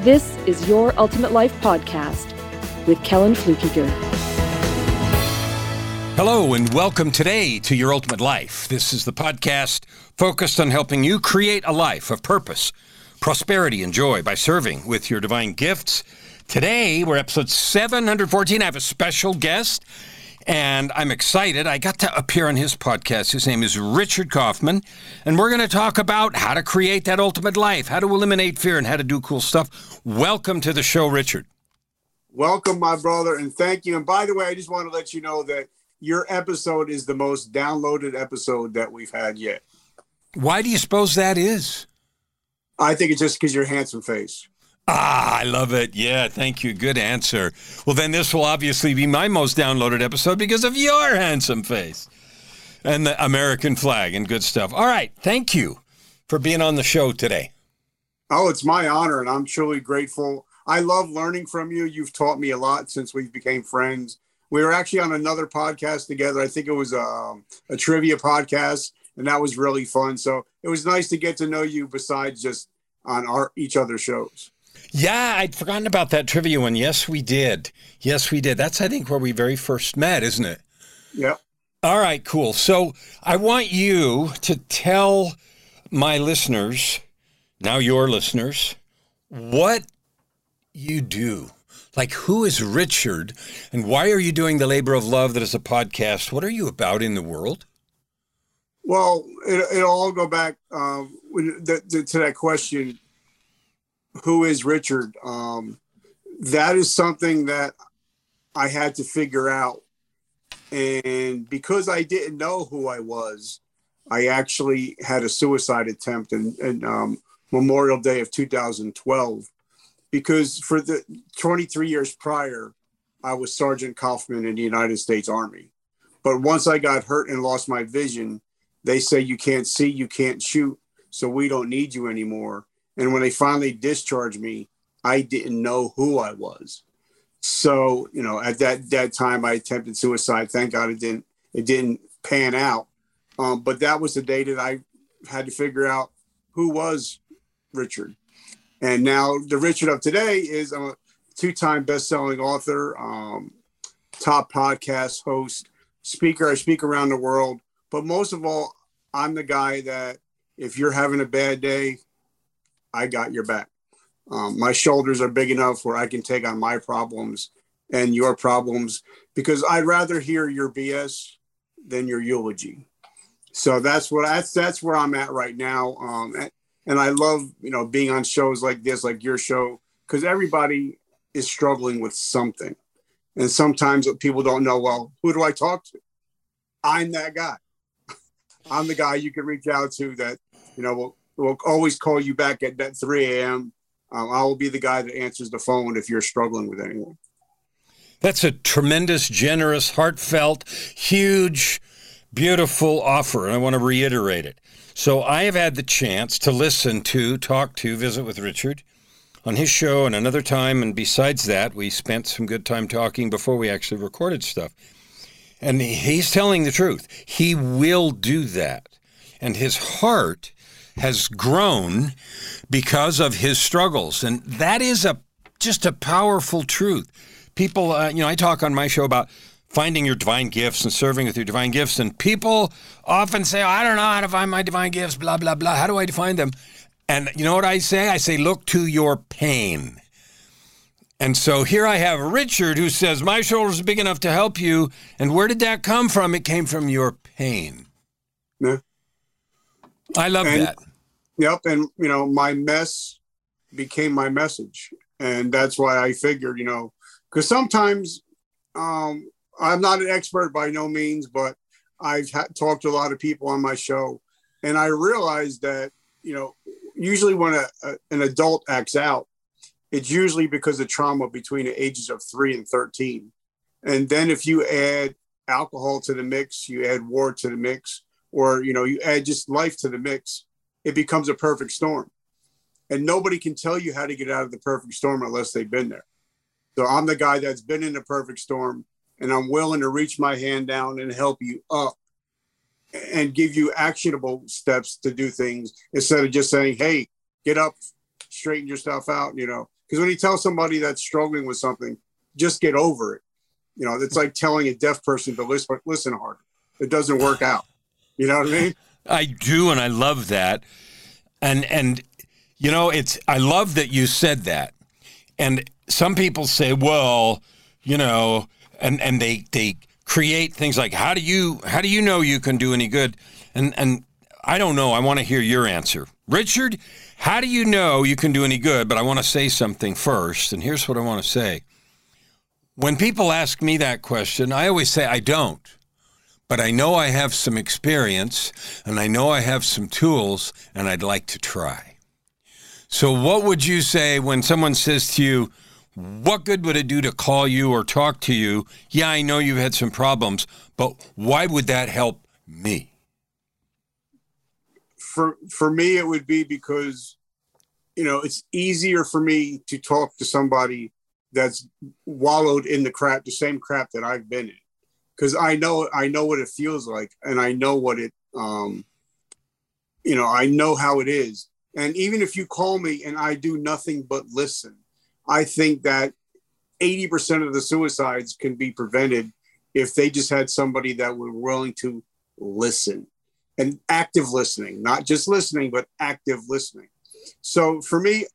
this is Your Ultimate Life Podcast with Kellan Fluckiger. Hello, and welcome today to Your Ultimate Life. This is the podcast focused on helping you create a life of purpose, prosperity, and joy by serving with your divine gifts. Today, we're episode 714. I have a special guest, and I'm excited. I got to appear on his podcast. His name is Richard Kaufman, and we're going to talk about how to create that ultimate life, how to eliminate fear, and how to do cool stuff. Welcome to the show, Richard. Welcome, my brother, and thank you. And by the way, I just want to let you know that your episode is the most downloaded episode that we've had yet. Why do you suppose that is? I think it's just because your handsome face. Ah, I love it. Yeah, thank you. Good answer. Well, then this will obviously be my most downloaded episode because of your handsome face and the American flag and good stuff. All right. Thank you for being on the show today. Oh, it's my honor, and I'm truly grateful. I love learning from you. You've taught me a lot since we became friends we were actually on another podcast together. I think it was a, um, a trivia podcast, and that was really fun. So it was nice to get to know you besides just on our each other's shows. Yeah, I'd forgotten about that trivia one. Yes, we did. Yes, we did. That's I think where we very first met, isn't it? Yeah. All right, cool. So I want you to tell my listeners, now your listeners, what you do. Like, who is Richard and why are you doing the labor of love that is a podcast? What are you about in the world? Well, it, will all go back um, to that question who is Richard? Um, that is something that I had to figure out. And because I didn't know who I was, I actually had a suicide attempt in, in um, Memorial Day of 2012 because for the 23 years prior, I was Sergeant Kaufman in the United States Army. But once I got hurt and lost my vision, they say you can't see, you can't shoot, so we don't need you anymore. And when they finally discharged me, I didn't know who I was. So, you know, at that that time I attempted suicide. Thank God it didn't it didn't pan out. Um, but that was the day that I had to figure out who was Richard. And now the Richard of today is a two-time best-selling author, um, top podcast host, speaker. I speak around the world, but most of all, I'm the guy that if you're having a bad day, I got your back. Um, my shoulders are big enough where I can take on my problems and your problems because I'd rather hear your BS than your eulogy. So that's what that's that's where I'm at right now. Um, and I love you know being on shows like this, like your show, because everybody is struggling with something, and sometimes people don't know. Well, who do I talk to? I'm that guy. I'm the guy you can reach out to that you know will will always call you back at that 3 a.m. Um, I will be the guy that answers the phone if you're struggling with anyone. That's a tremendous, generous, heartfelt, huge, beautiful offer, and I want to reiterate it. So I have had the chance to listen to, talk to, visit with Richard on his show and another time. And besides that, we spent some good time talking before we actually recorded stuff. And he's telling the truth. He will do that. And his heart has grown because of his struggles. And that is a just a powerful truth. People, uh, you know, I talk on my show about finding your divine gifts and serving with your divine gifts. And people often say, oh, I don't know how to find my divine gifts, blah, blah, blah. How do I define them? And you know what I say? I say, look to your pain. And so here I have Richard who says, My shoulder's big enough to help you. And where did that come from? It came from your pain. Yeah. I love and, that. Yep. And, you know, my mess became my message. And that's why I figured, you know, because sometimes um, I'm not an expert by no means, but I've ha- talked to a lot of people on my show, and I realized that you know usually when a, a, an adult acts out, it's usually because of trauma between the ages of three and 13. And then if you add alcohol to the mix, you add war to the mix, or you know, you add just life to the mix, it becomes a perfect storm. And nobody can tell you how to get out of the perfect storm unless they've been there. So I'm the guy that's been in the perfect storm and I'm willing to reach my hand down and help you up and give you actionable steps to do things instead of just saying, hey, get up, straighten yourself out, you know. Because when you tell somebody that's struggling with something, just get over it. You know, it's like telling a deaf person to listen, listen harder. It doesn't work out. You know what I mean? I do, and I love that. And and you know, it's I love that you said that. And some people say, well, you know, and and they they create things like how do you how do you know you can do any good? And and I don't know. I want to hear your answer. Richard, how do you know you can do any good? But I want to say something first, and here's what I want to say. When people ask me that question, I always say I don't. But I know I have some experience and I know I have some tools and I'd like to try. So, what would you say when someone says to you, what good would it do to call you or talk to you? Yeah, I know you've had some problems, but why would that help me? For for me it would be because you know, it's easier for me to talk to somebody that's wallowed in the crap, the same crap that I've been in. Cuz I know I know what it feels like and I know what it um you know, I know how it is. And even if you call me and I do nothing but listen, I think that 80% of the suicides can be prevented if they just had somebody that were willing to listen and active listening, not just listening, but active listening. So for me,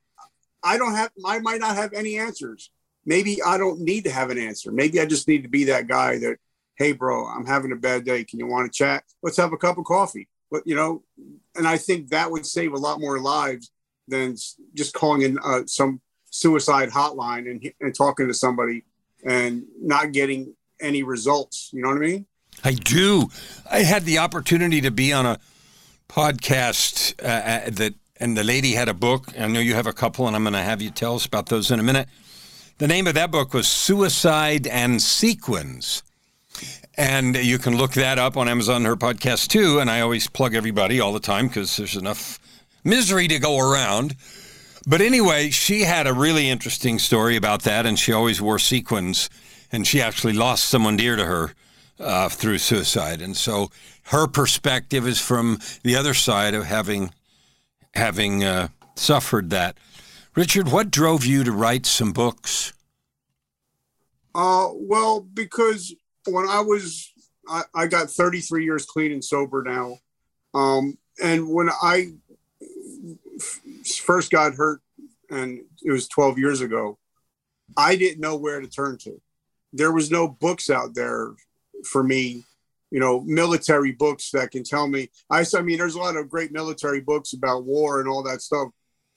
I don't have, I might not have any answers. Maybe I don't need to have an answer. Maybe I just need to be that guy that, hey, bro, I'm having a bad day. Can you want to chat? Let's have a cup of coffee. But, you know, and I think that would save a lot more lives than just calling in uh, some suicide hotline and, and talking to somebody and not getting any results. You know what I mean? I do. I had the opportunity to be on a podcast uh, uh that, and the lady had a book. I know you have a couple, and I'm going to have you tell us about those in a minute. The name of that book was Suicide and Sequins. And you can look that up on Amazon, her podcast too. And I always plug everybody all the time because there's enough misery to go around. But anyway, she had a really interesting story about that, and she always wore sequins, and she actually lost someone dear to her uh, through suicide. And so her perspective is from the other side of having having uh, suffered that. Richard, what drove you to write some books? Uh, well, because when I was, I, I got 33 years clean and sober now. Um, and when I first got hurt, and it was 12 years ago, I didn't know where to turn to. There was no books out there for me, you know, military books that can tell me. I, I mean, there's a lot of great military books about war and all that stuff,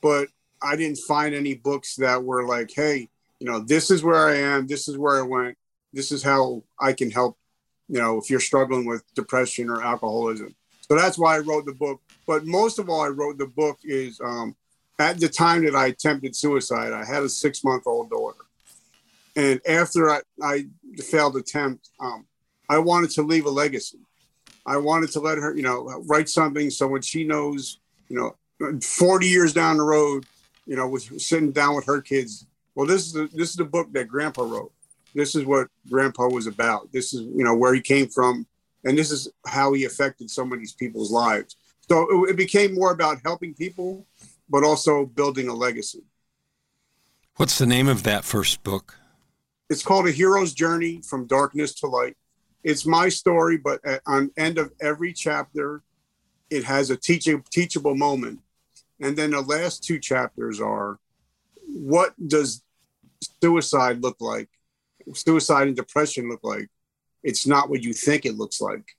but I didn't find any books that were like, hey, you know, this is where I am, this is where I went, this is how I can help, you know, if you're struggling with depression or alcoholism. So that's why I wrote the book. But most of all, I wrote the book is um, at the time that I attempted suicide, I had a six month old daughter. And after I, I failed attempt, um, I wanted to leave a legacy. I wanted to let her, you know, write something so when she knows, you know, 40 years down the road, you know, with sitting down with her kids. Well, this is the, this is the book that Grandpa wrote. This is what Grandpa was about. This is, you know, where he came from, and this is how he affected so many people's lives. So it, it became more about helping people, but also building a legacy. What's the name of that first book? It's called A Hero's Journey from Darkness to Light. It's my story, but at, on end of every chapter, it has a teaching teachable moment. And then the last two chapters are what does suicide look like? Suicide and depression look like? It's not what you think it looks like.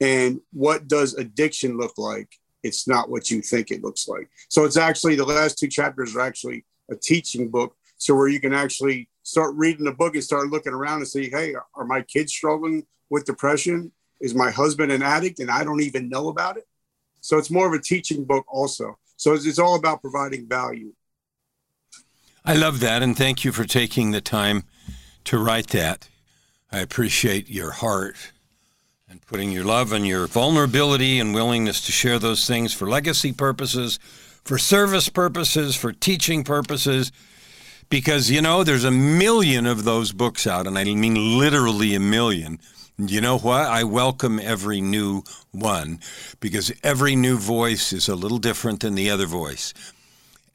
And what does addiction look like? It's not what you think it looks like. So it's actually the last two chapters are actually a teaching book. So where you can actually start reading the book and start looking around and see, hey, are my kids struggling with depression? Is my husband an addict and I don't even know about it? So it's more of a teaching book also. So it's, it's all about providing value. I love that, and thank you for taking the time to write that. I appreciate your heart and putting your love and your vulnerability and willingness to share those things for legacy purposes, for service purposes, for teaching purposes. Because, you know, there's a million of those books out, and I mean literally a million. You know what? I welcome every new one because every new voice is a little different than the other voice.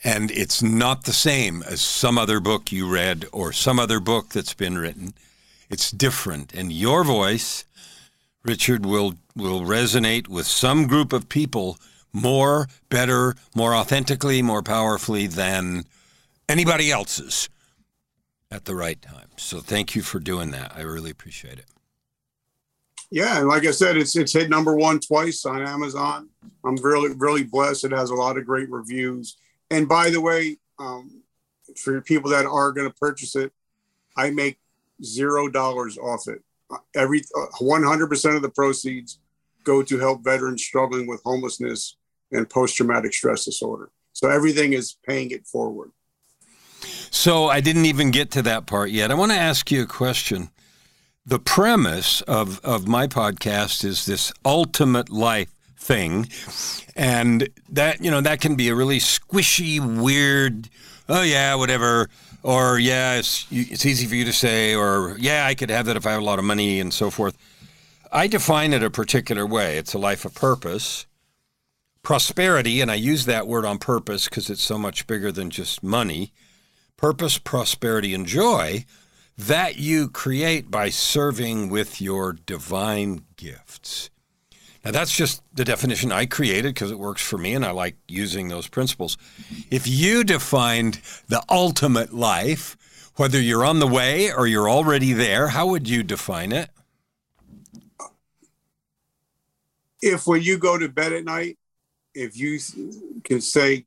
And it's not the same as some other book you read or some other book that's been written. It's different. And your voice, Richard, will, will resonate with some group of people more, better, more authentically, more powerfully than anybody else's at the right time. So thank you for doing that. I really appreciate it. Yeah, and like I said, it's it's hit number one twice on Amazon. I'm really really blessed. It has a lot of great reviews. And by the way, um, for people that are going to purchase it, I make zero dollars off it. Every uh, 100% of the proceeds go to help veterans struggling with homelessness and post-traumatic stress disorder. So everything is paying it forward. So I didn't even get to that part yet. I want to ask you a question. The premise of, of my podcast is this ultimate life thing. And that, you know, that can be a really squishy, weird, oh, yeah, whatever. Or, yeah, it's, it's easy for you to say. Or, yeah, I could have that if I have a lot of money and so forth. I define it a particular way it's a life of purpose, prosperity, and I use that word on purpose because it's so much bigger than just money. Purpose, prosperity, and joy that you create by serving with your divine gifts. Now, that's just the definition I created because it works for me and I like using those principles. If you defined the ultimate life, whether you're on the way or you're already there, how would you define it? If when you go to bed at night, if you can say,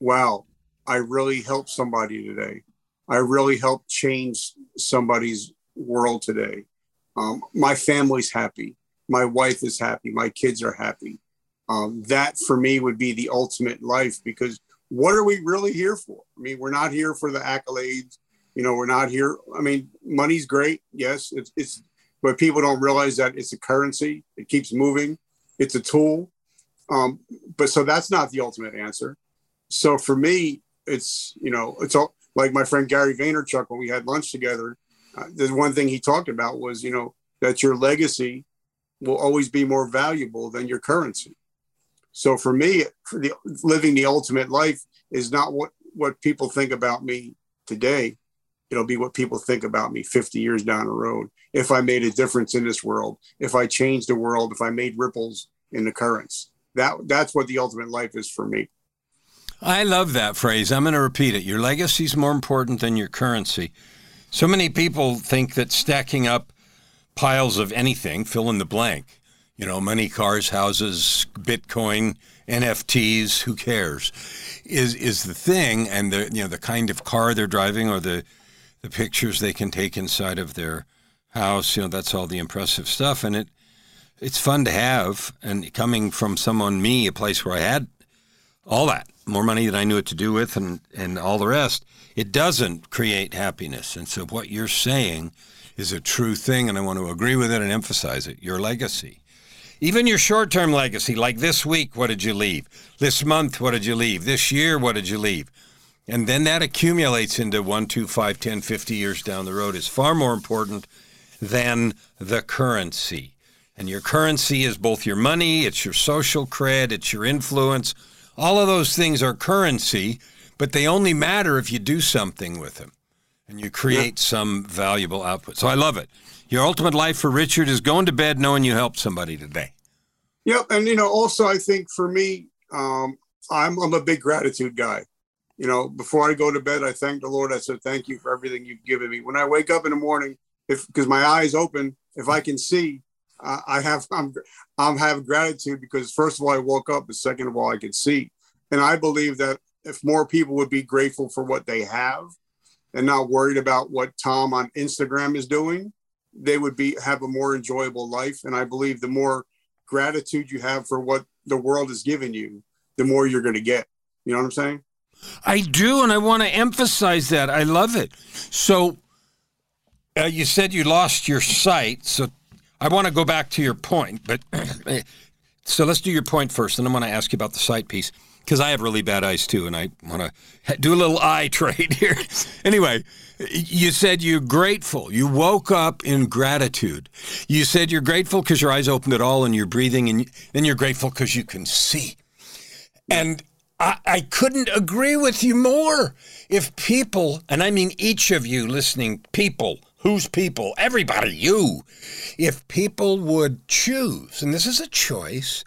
wow, I really helped somebody today. I really helped change somebody's world today. Um, my family's happy my wife is happy, my kids are happy. Um, that for me would be the ultimate life because what are we really here for? I mean, we're not here for the accolades. You know, we're not here. I mean, money's great. Yes, it's, it's but people don't realize that it's a currency. It keeps moving. It's a tool. Um, but so that's not the ultimate answer. So for me, it's you know, it's all like my friend Gary Vaynerchuk when we had lunch together. Uh, the one thing he talked about was you know that your legacy will always be more valuable than your currency. So for me, for the, living the ultimate life is not what, what people think about me today. It'll be what people think about me 50 years down the road. If I made a difference in this world, if I changed the world, if I made ripples in the currents, that that's what the ultimate life is for me. I love that phrase. I'm going to repeat it. Your legacy is more important than your currency. So many people think that stacking up piles of anything, fill in the blank. You know, money, cars, houses, Bitcoin, NFTs, who cares? Is is the thing and the you know the kind of car they're driving or the the pictures they can take inside of their house, you know, that's all the impressive stuff and it it's fun to have and coming from someone me, a place where I had all that, more money than I knew what to do with and and all the rest, it doesn't create happiness. And so what you're saying is a true thing, and I want to agree with it and emphasize it. Your legacy. Even your short term legacy, like this week, what did you leave? This month, what did you leave? This year, what did you leave? And then that accumulates into one, two, five, 10, 50 years down the road is far more important than the currency. And your currency is both your money, it's your social cred, it's your influence. All of those things are currency, but they only matter if you do something with them and you create yeah. some valuable output. So I love it. Your ultimate life for Richard is going to bed knowing you helped somebody today. Yep, and you know, also I think for me, um, I'm I'm a big gratitude guy. You know, before I go to bed, I thank the Lord. I said, "Thank you for everything you've given me." When I wake up in the morning, if because my eyes open, if I can see, uh, I have I'm I'm have gratitude because first of all I woke up, and second of all I can see, and I believe that if more people would be grateful for what they have, and not worried about what Tom on Instagram is doing, they would be have a more enjoyable life. And I believe the more gratitude you have for what the world has given you, the more you're going to get. You know what I'm saying? I do, and I want to emphasize that. I love it. So, uh, you said you lost your sight, so I want to go back to your point. But so let's do your point first, and I'm going to ask you about the sight piece because I have really bad eyes too, and I want to do a little eye trade here. anyway, you said you're grateful. You woke up in gratitude. You said you're grateful because your eyes opened at all and you're breathing, and then you're grateful because you can see. And I, I couldn't agree with you more. If people, and I mean each of you listening, people, whose people, everybody, you, if people would choose, and this is a choice,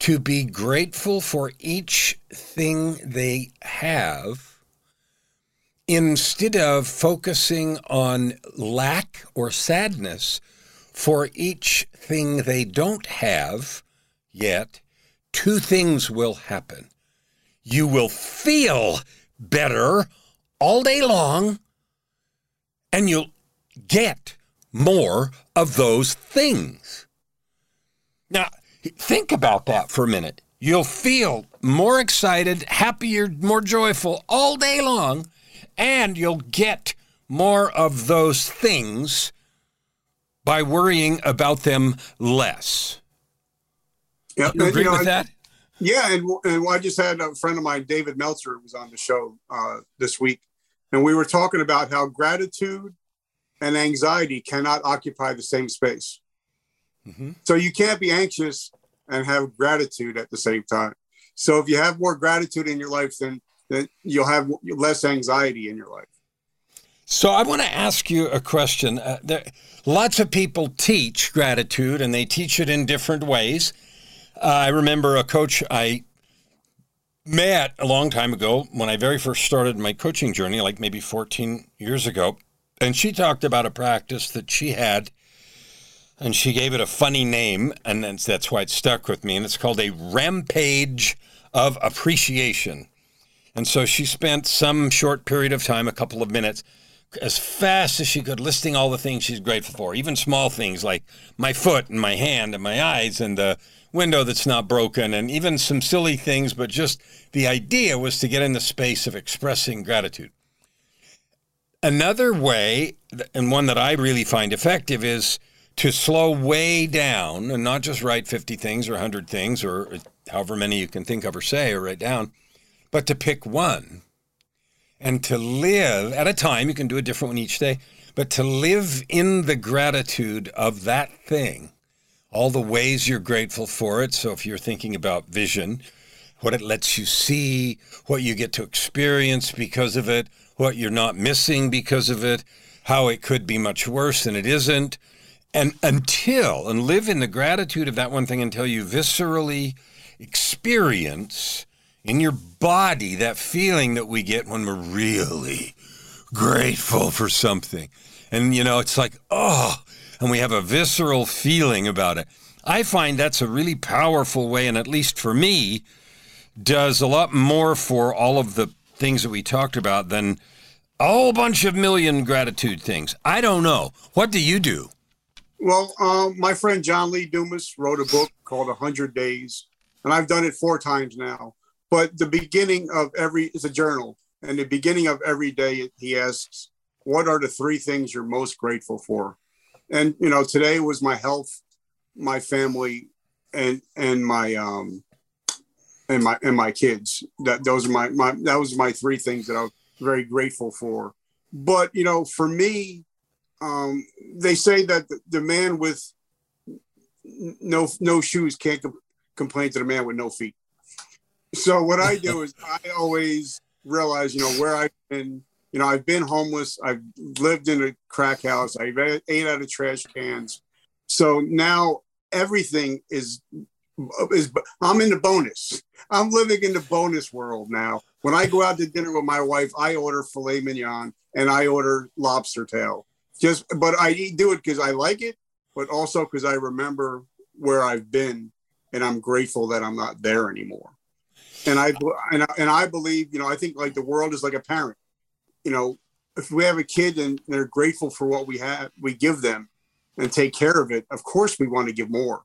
to be grateful for each thing they have instead of focusing on lack or sadness for each thing they don't have yet, two things will happen. You will feel better all day long, and you'll get more of those things. Now, think about that for a minute. You'll feel more excited, happier, more joyful all day long and you'll get more of those things by worrying about them less. Yeah, you agree you know, with that? Yeah, and, and I just had a friend of mine, David Meltzer, was on the show uh, this week, and we were talking about how gratitude and anxiety cannot occupy the same space. Mm-hmm. So you can't be anxious and have gratitude at the same time. So if you have more gratitude in your life, then that you'll have less anxiety in your life. So I want to ask you a question. Uh, there, lots of people teach gratitude, and they teach it in different ways. Uh, I remember a coach I met a long time ago when I very first started my coaching journey, like maybe 14 years ago, and she talked about a practice that she had, and she gave it a funny name, and that's why it stuck with me. And it's called a rampage of appreciation. And so she spent some short period of time, a couple of minutes, as fast as she could, listing all the things she's grateful for, even small things like my foot and my hand and my eyes and the window that's not broken, and even some silly things, but just the idea was to get in the space of expressing gratitude. Another way, and one that I really find effective, is to slow way down and not just write 50 things or 100 things or however many you can think of or say or write down but to pick one and to live at a time, you can do a different one each day, but to live in the gratitude of that thing, all the ways you're grateful for it. So if you're thinking about vision, what it lets you see, what you get to experience because of it, what you're not missing because of it, how it could be much worse than it isn't. And until, and live in the gratitude of that one thing until you viscerally experience in your body that feeling that we get when we're really grateful for something. And, you know, it's like, oh, and we have a visceral feeling about it. I find that's a really powerful way, and at least for me, does a lot more for all of the things that we talked about than a whole bunch of million gratitude things. I don't know. What do you do? Well, um, my friend John Lee Dumas wrote a book called 100 Days, and I've done it four times now. But the beginning of every is a journal, and the beginning of every day he asks, "What are the three things you're most grateful for?" And you know, today was my health, my family, and and my um and my and my kids. That those are my my that was my three things that I was very grateful for. But you know, for me, um, they say that the, man with no no shoes can't complain to the man with no feet. So what I do is I always realize, you know, where I've been. You know, I've been homeless. I've lived in a crack house. I've ate out of trash cans. So now everything is is I'm in the bonus. I'm living in the bonus world now. When I go out to dinner with my wife, I order filet mignon and I order lobster tail. Just, but I do it because I like it, but also because I remember where I've been, and I'm grateful that I'm not there anymore and I and I, and I believe you know I think like the world is like a parent. You know, if we have a kid and they're grateful for what we have, we give them and take care of it. Of course, we want to give more,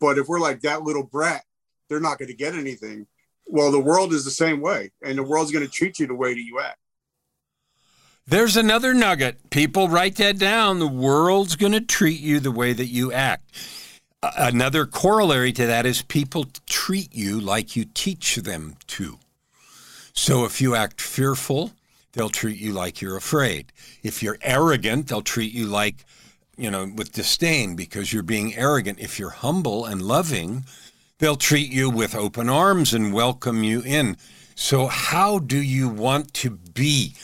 but if we're like that little brat, they're not going to get anything. Well, the world is the same way, and the world's going to treat you the way that you act. There's another nugget. People write that down. The world's going to treat you the way that you act. Another corollary to that is people treat you like you teach them to. So if you act fearful, they'll treat you like you're afraid. If you're arrogant, they'll treat you like, you know, with disdain because you're being arrogant. If you're humble and loving, they'll treat you with open arms and welcome you in. So, how do you want to be?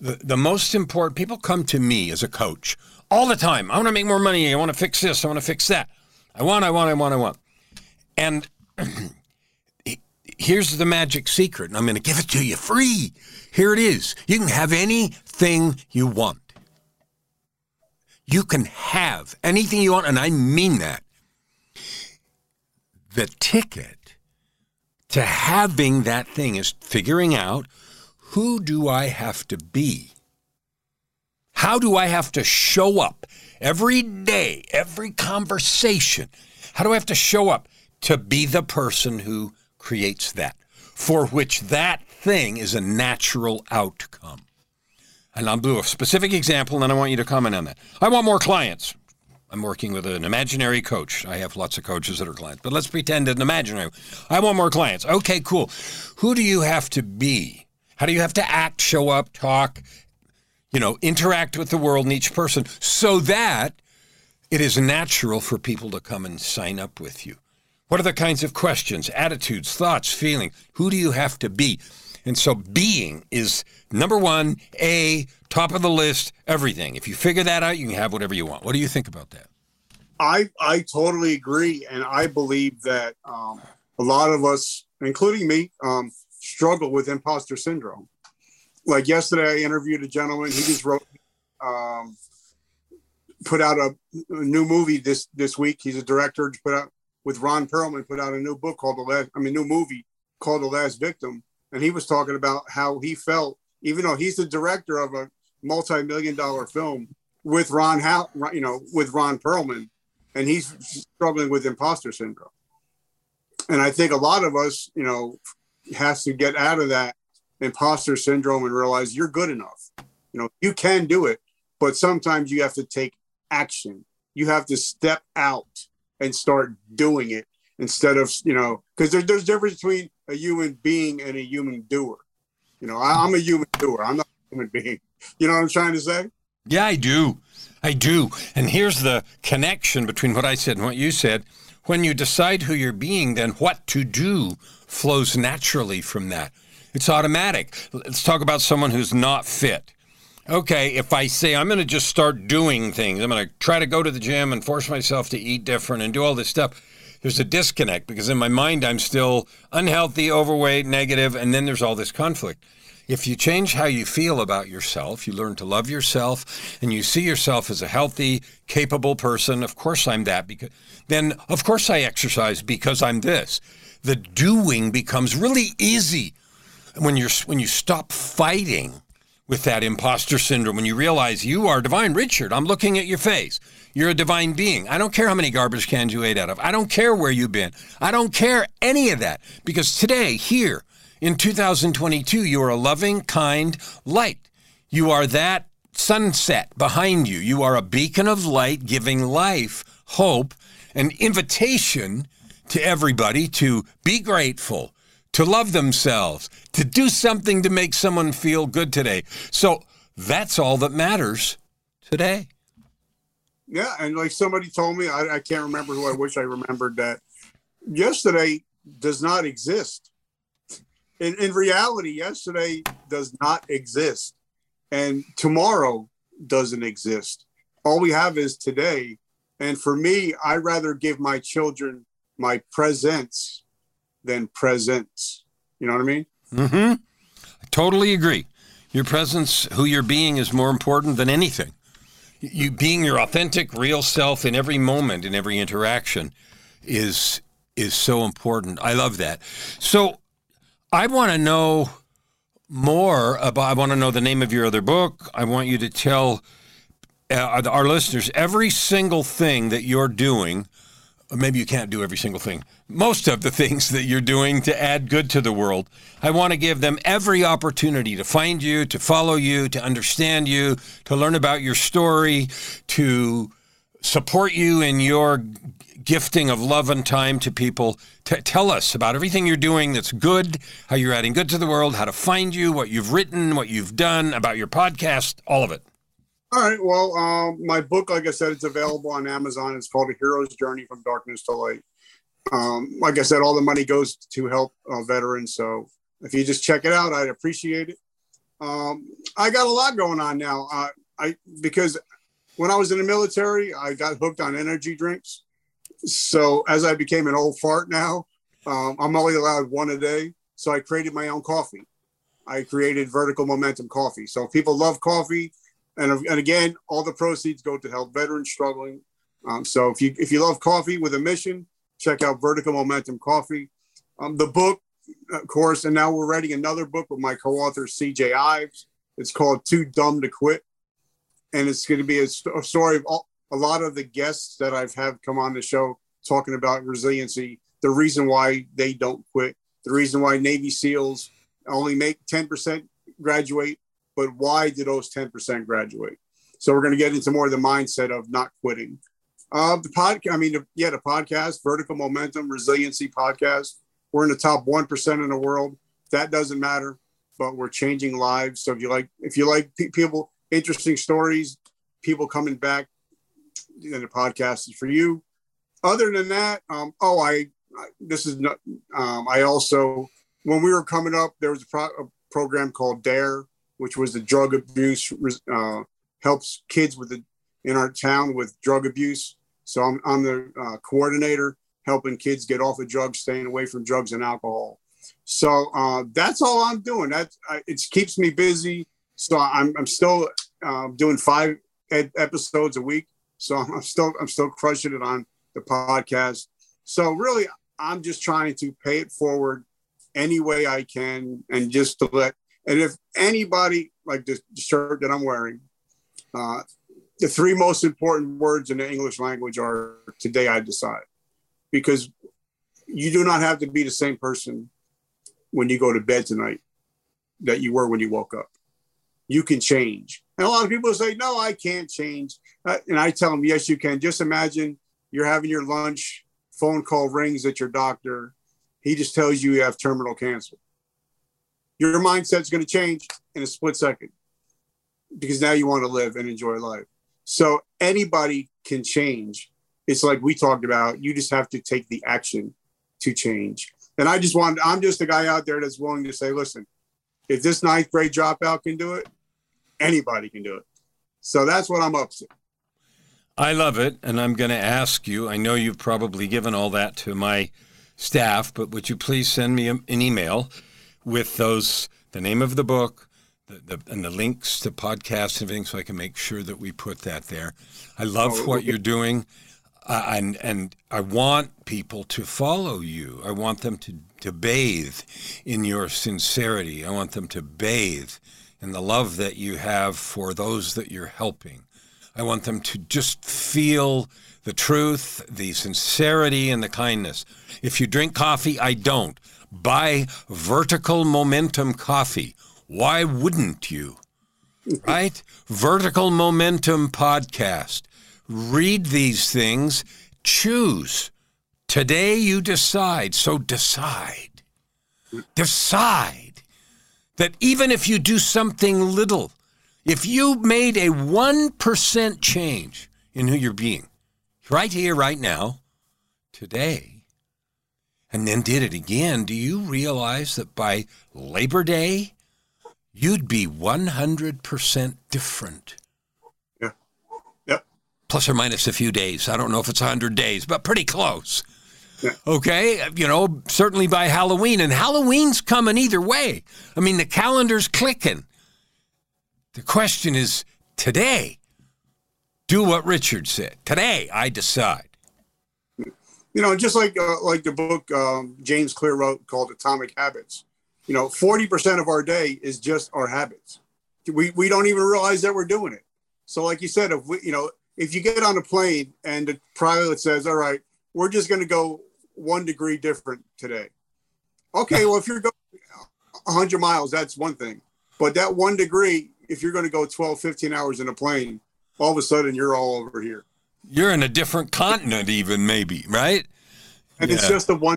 The, the most important people come to me as a coach all the time. I want to make more money. I want to fix this. I want to fix that. I want, I want, I want, I want. And here's the magic secret, and I'm going to give it to you free. Here it is. You can have anything you want. You can have anything you want, and I mean that. The ticket to having that thing is figuring out who do I have to be? How do I have to show up every day, every conversation? How do I have to show up to be the person who creates that, for which that thing is a natural outcome? And I'll do a specific example, and I want you to comment on that. I want more clients. I'm working with an imaginary coach. I have lots of coaches that are clients, but let's pretend an imaginary. I want more clients. Okay, cool. Who do you have to be how do you have to act, show up, talk, you know, interact with the world and each person so that it is natural for people to come and sign up with you? What are the kinds of questions, attitudes, thoughts, feeling? Who do you have to be? And so being is number one, A, top of the list, everything. If you figure that out, you can have whatever you want. What do you think about that? I I totally agree, and I believe that um, a lot of us, including me, um, struggle with imposter syndrome. Like yesterday, I interviewed a gentleman. He just wrote, um, put out a, a, new movie this this week. He's a director. Put out with Ron Perlman. Put out a new book called the last. I mean, new movie called The Last Victim. And he was talking about how he felt, even though he's the director of a multi-million dollar film with Ron, How, you know, with Ron Perlman, and he's struggling with imposter syndrome. And I think a lot of us, you know, has to get out of that imposter syndrome and realize you're good enough. You know, you can do it, but sometimes you have to take action. You have to step out and start doing it instead of, you know, because there, there's difference between a human being and a human doer. You know, I, I'm a human doer. I'm not a human being. You know what I'm trying to say? Yeah, I do. I do. And here's the connection between what I said and what you said. When you decide who you're being, then what to do flows naturally from that. It's automatic. Let's talk about someone who's not fit. Okay, if I say I'm going to just start doing things, I'm going to try to go to the gym and force myself to eat different and do all this stuff, there's a disconnect because in my mind I'm still unhealthy, overweight, negative, and then there's all this conflict. If you change how you feel about yourself, you learn to love yourself, and you see yourself as a healthy, capable person. Of course, I'm that. Because then, of course, I exercise because I'm this the doing becomes really easy when you're when you stop fighting with that imposter syndrome when you realize you are divine richard. I'm looking at your face. You're a divine being. I don't care how many garbage cans you ate out of. I don't care where you've been. I don't care any of that. Because today here in 2022 you are a loving kind light. You are that sunset behind you. You are a beacon of light giving life hope and invitation to everybody to be grateful, to love themselves, to do something to make someone feel good today. So that's all that matters today. Yeah, and like somebody told me, I, I can't remember who I wish I remembered that yesterday does not exist. In, in reality, yesterday does not exist, and tomorrow doesn't exist. All we have is today. And for me, I rather give my children my presence than presence. You know what I mean? Mm-hmm. I totally agree. Your presence, who you're being, is more important than anything. You being your authentic, real self in every moment, in every interaction, is is so important. I love that. So, I want to know more about. I want to know the name of your other book. I want you to tell uh, our listeners every single thing that you're doing maybe you can't do every single thing. Most of the things that you're doing to add good to the world, I want to give them every opportunity to find you, to follow you, to understand you, to learn about your story, to support you in your gifting of love and time to people. T- tell us about everything you're doing that's good, how you're adding good to the world, how to find you, what you've written, what you've done, about your podcast, all of it. All right. Well, um, my book, like I said, it's available on Amazon. It's called A Hero's Journey from Darkness to Light. Um, like I said, all the money goes to help uh, veterans. So if you just check it out, I'd appreciate it. Um, I got a lot going on now. Uh, I because when I was in the military, I got hooked on energy drinks. So as I became an old fart now, um, I'm only allowed one a day. So I created my own coffee. I created Vertical Momentum Coffee. So people love coffee and, and again, all the proceeds go to help veterans struggling. Um, so if you if you love coffee with a mission, check out Vertical Momentum Coffee. Um, the book, of course, and now we're writing another book with my co-author C.J. Ives. It's called Too Dumb to Quit, and it's going to be a, a story of all, a lot of the guests that I've had come on the show talking about resiliency, the reason why they don't quit, the reason why Navy SEALs only make 10% graduate but why did those 10% graduate? So we're going to get into more of the mindset of not quitting. Uh, the podcast, I mean, yeah, the podcast, Vertical Momentum Resiliency Podcast. We're in the top 1% in the world. That doesn't matter, but we're changing lives. So if you like, if you like pe- people, interesting stories, people coming back, then the podcast is for you. Other than that, um, oh, I, I this is not, um, I also, when we were coming up, there was a, pro- a program called DARE, which was the drug abuse uh, helps kids with the in our town with drug abuse. So I'm, I'm the uh, coordinator helping kids get off of drugs, staying away from drugs and alcohol. So uh, that's all I'm doing. That it keeps me busy. So I'm, I'm still uh, doing five ed- episodes a week. So I'm still I'm still crushing it on the podcast. So really, I'm just trying to pay it forward any way I can, and just to let and if anybody, like the shirt that I'm wearing, uh, the three most important words in the English language are today I decide. Because you do not have to be the same person when you go to bed tonight that you were when you woke up. You can change. And a lot of people say, no, I can't change. Uh, and I tell them, yes, you can. Just imagine you're having your lunch, phone call rings at your doctor. He just tells you you have terminal cancer your mindset's going to change in a split second because now you want to live and enjoy life. So anybody can change. It's like we talked about. You just have to take the action to change. And I just want, I'm just a guy out there that's willing to say, listen, if this ninth grade dropout can do it, anybody can do it. So that's what I'm up to. I love it. And I'm going to ask you I know you've probably given all that to my staff, but would you please send me an email with those the name of the book the, the, and the links to podcasts and everything so I can make sure that we put that there. I love oh, what you're doing. Uh, and and I want people to follow you. I want them to, to bathe in your sincerity. I want them to bathe in the love that you have for those that you're helping. I want them to just feel the truth, the sincerity, and the kindness. If you drink coffee, I don't. Buy Vertical Momentum Coffee. Why wouldn't you? Right? Vertical Momentum Podcast. Read these things. Choose. Today you decide. So decide. Decide that even if you do something little, if you made a 1% change in who you're being, right here, right now, today, and then did it again, do you realize that by Labor Day, you'd be 100% different? Yeah. Yep. Plus or minus a few days. I don't know if it's 100 days, but pretty close. Yeah. Okay, you know, certainly by Halloween, and Halloween's coming either way. I mean, the calendar's clicking. The question is today, do what Richard said. Today, I decide you know, just like uh, like the book um, James Clear wrote called Atomic Habits. You know, forty percent of our day is just our habits. We we don't even realize that we're doing it. So, like you said, if we, you know, if you get on a plane and the pilot says, "All right, we're just going to go one degree different today. Okay, well, if you're going 100 miles, that's one thing. But that one degree, if you're going to go 12, 15 hours in a plane, all of a sudden you're all over here. You're in a different continent, even maybe, right? And yeah. it's just a one,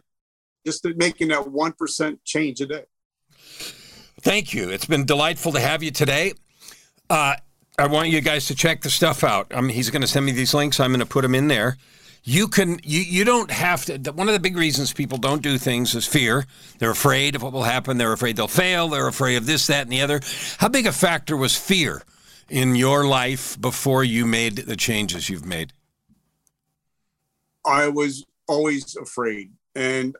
just making that 1% change a day. Thank you. It's been delightful to have you today. Uh, I want you guys to check the stuff out. I mean, he's going to send me these links. I'm going to put them in there. You can you you don't have to. One of the big reasons people don't do things is fear. They're afraid of what will happen. They're afraid they'll fail. They're afraid of this, that, and the other. How big a factor was fear in your life before you made the changes you've made? I was always afraid, and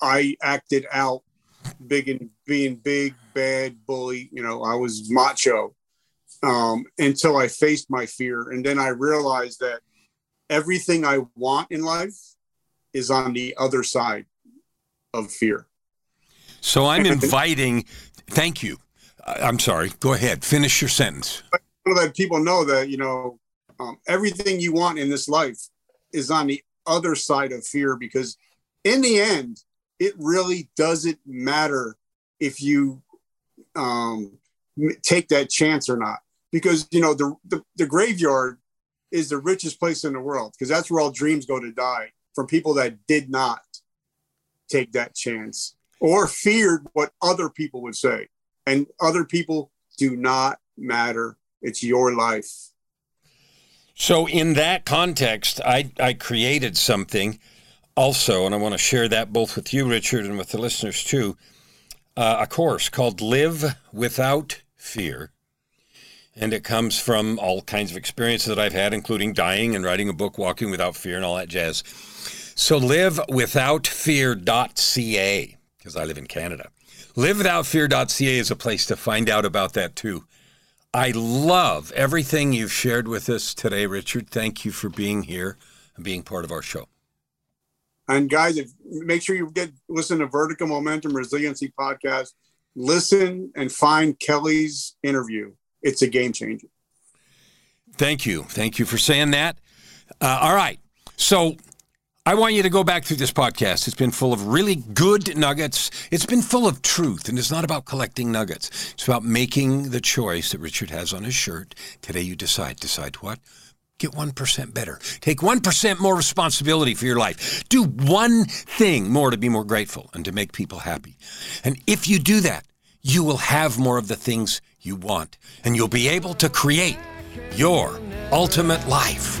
I acted out big and being big, bad, bully. You know, I was macho um, until I faced my fear. And then I realized that everything I want in life is on the other side of fear. So I'm inviting, thank you. I'm sorry. Go ahead. Finish your sentence. To let people know that, you know, um, everything you want in this life is on the other side of fear because in the end, it really doesn't matter if you um, take that chance or not because you know the, the, the graveyard is the richest place in the world because that's where all dreams go to die from people that did not take that chance or feared what other people would say. And other people do not matter it's your life so in that context i i created something also and i want to share that both with you richard and with the listeners too uh, a course called live without fear and it comes from all kinds of experiences that I've had, including dying and writing a book, Walking Without Fear, and all that jazz. So livewithoutfear.ca, because I live in Canada. Livewithoutfear.ca is a place to find out about that too. I love everything you've shared with us today, Richard. Thank you for being here and being part of our show. And guys, if, make sure you get listen to Vertical Momentum Resiliency podcast. Listen and find Kelly's interview it's a game changer. Thank you. Thank you for saying that. Uh, all right. So I want you to go back through this podcast. It's been full of really good nuggets. It's been full of truth, and it's not about collecting nuggets. It's about making the choice that Richard has on his shirt. Today you decide. Decide what? Get 1% better. Take 1% more responsibility for your life. Do one thing more to be more grateful and to make people happy. And if you do that, you will have more of the things you want, and you'll be able to create your ultimate life.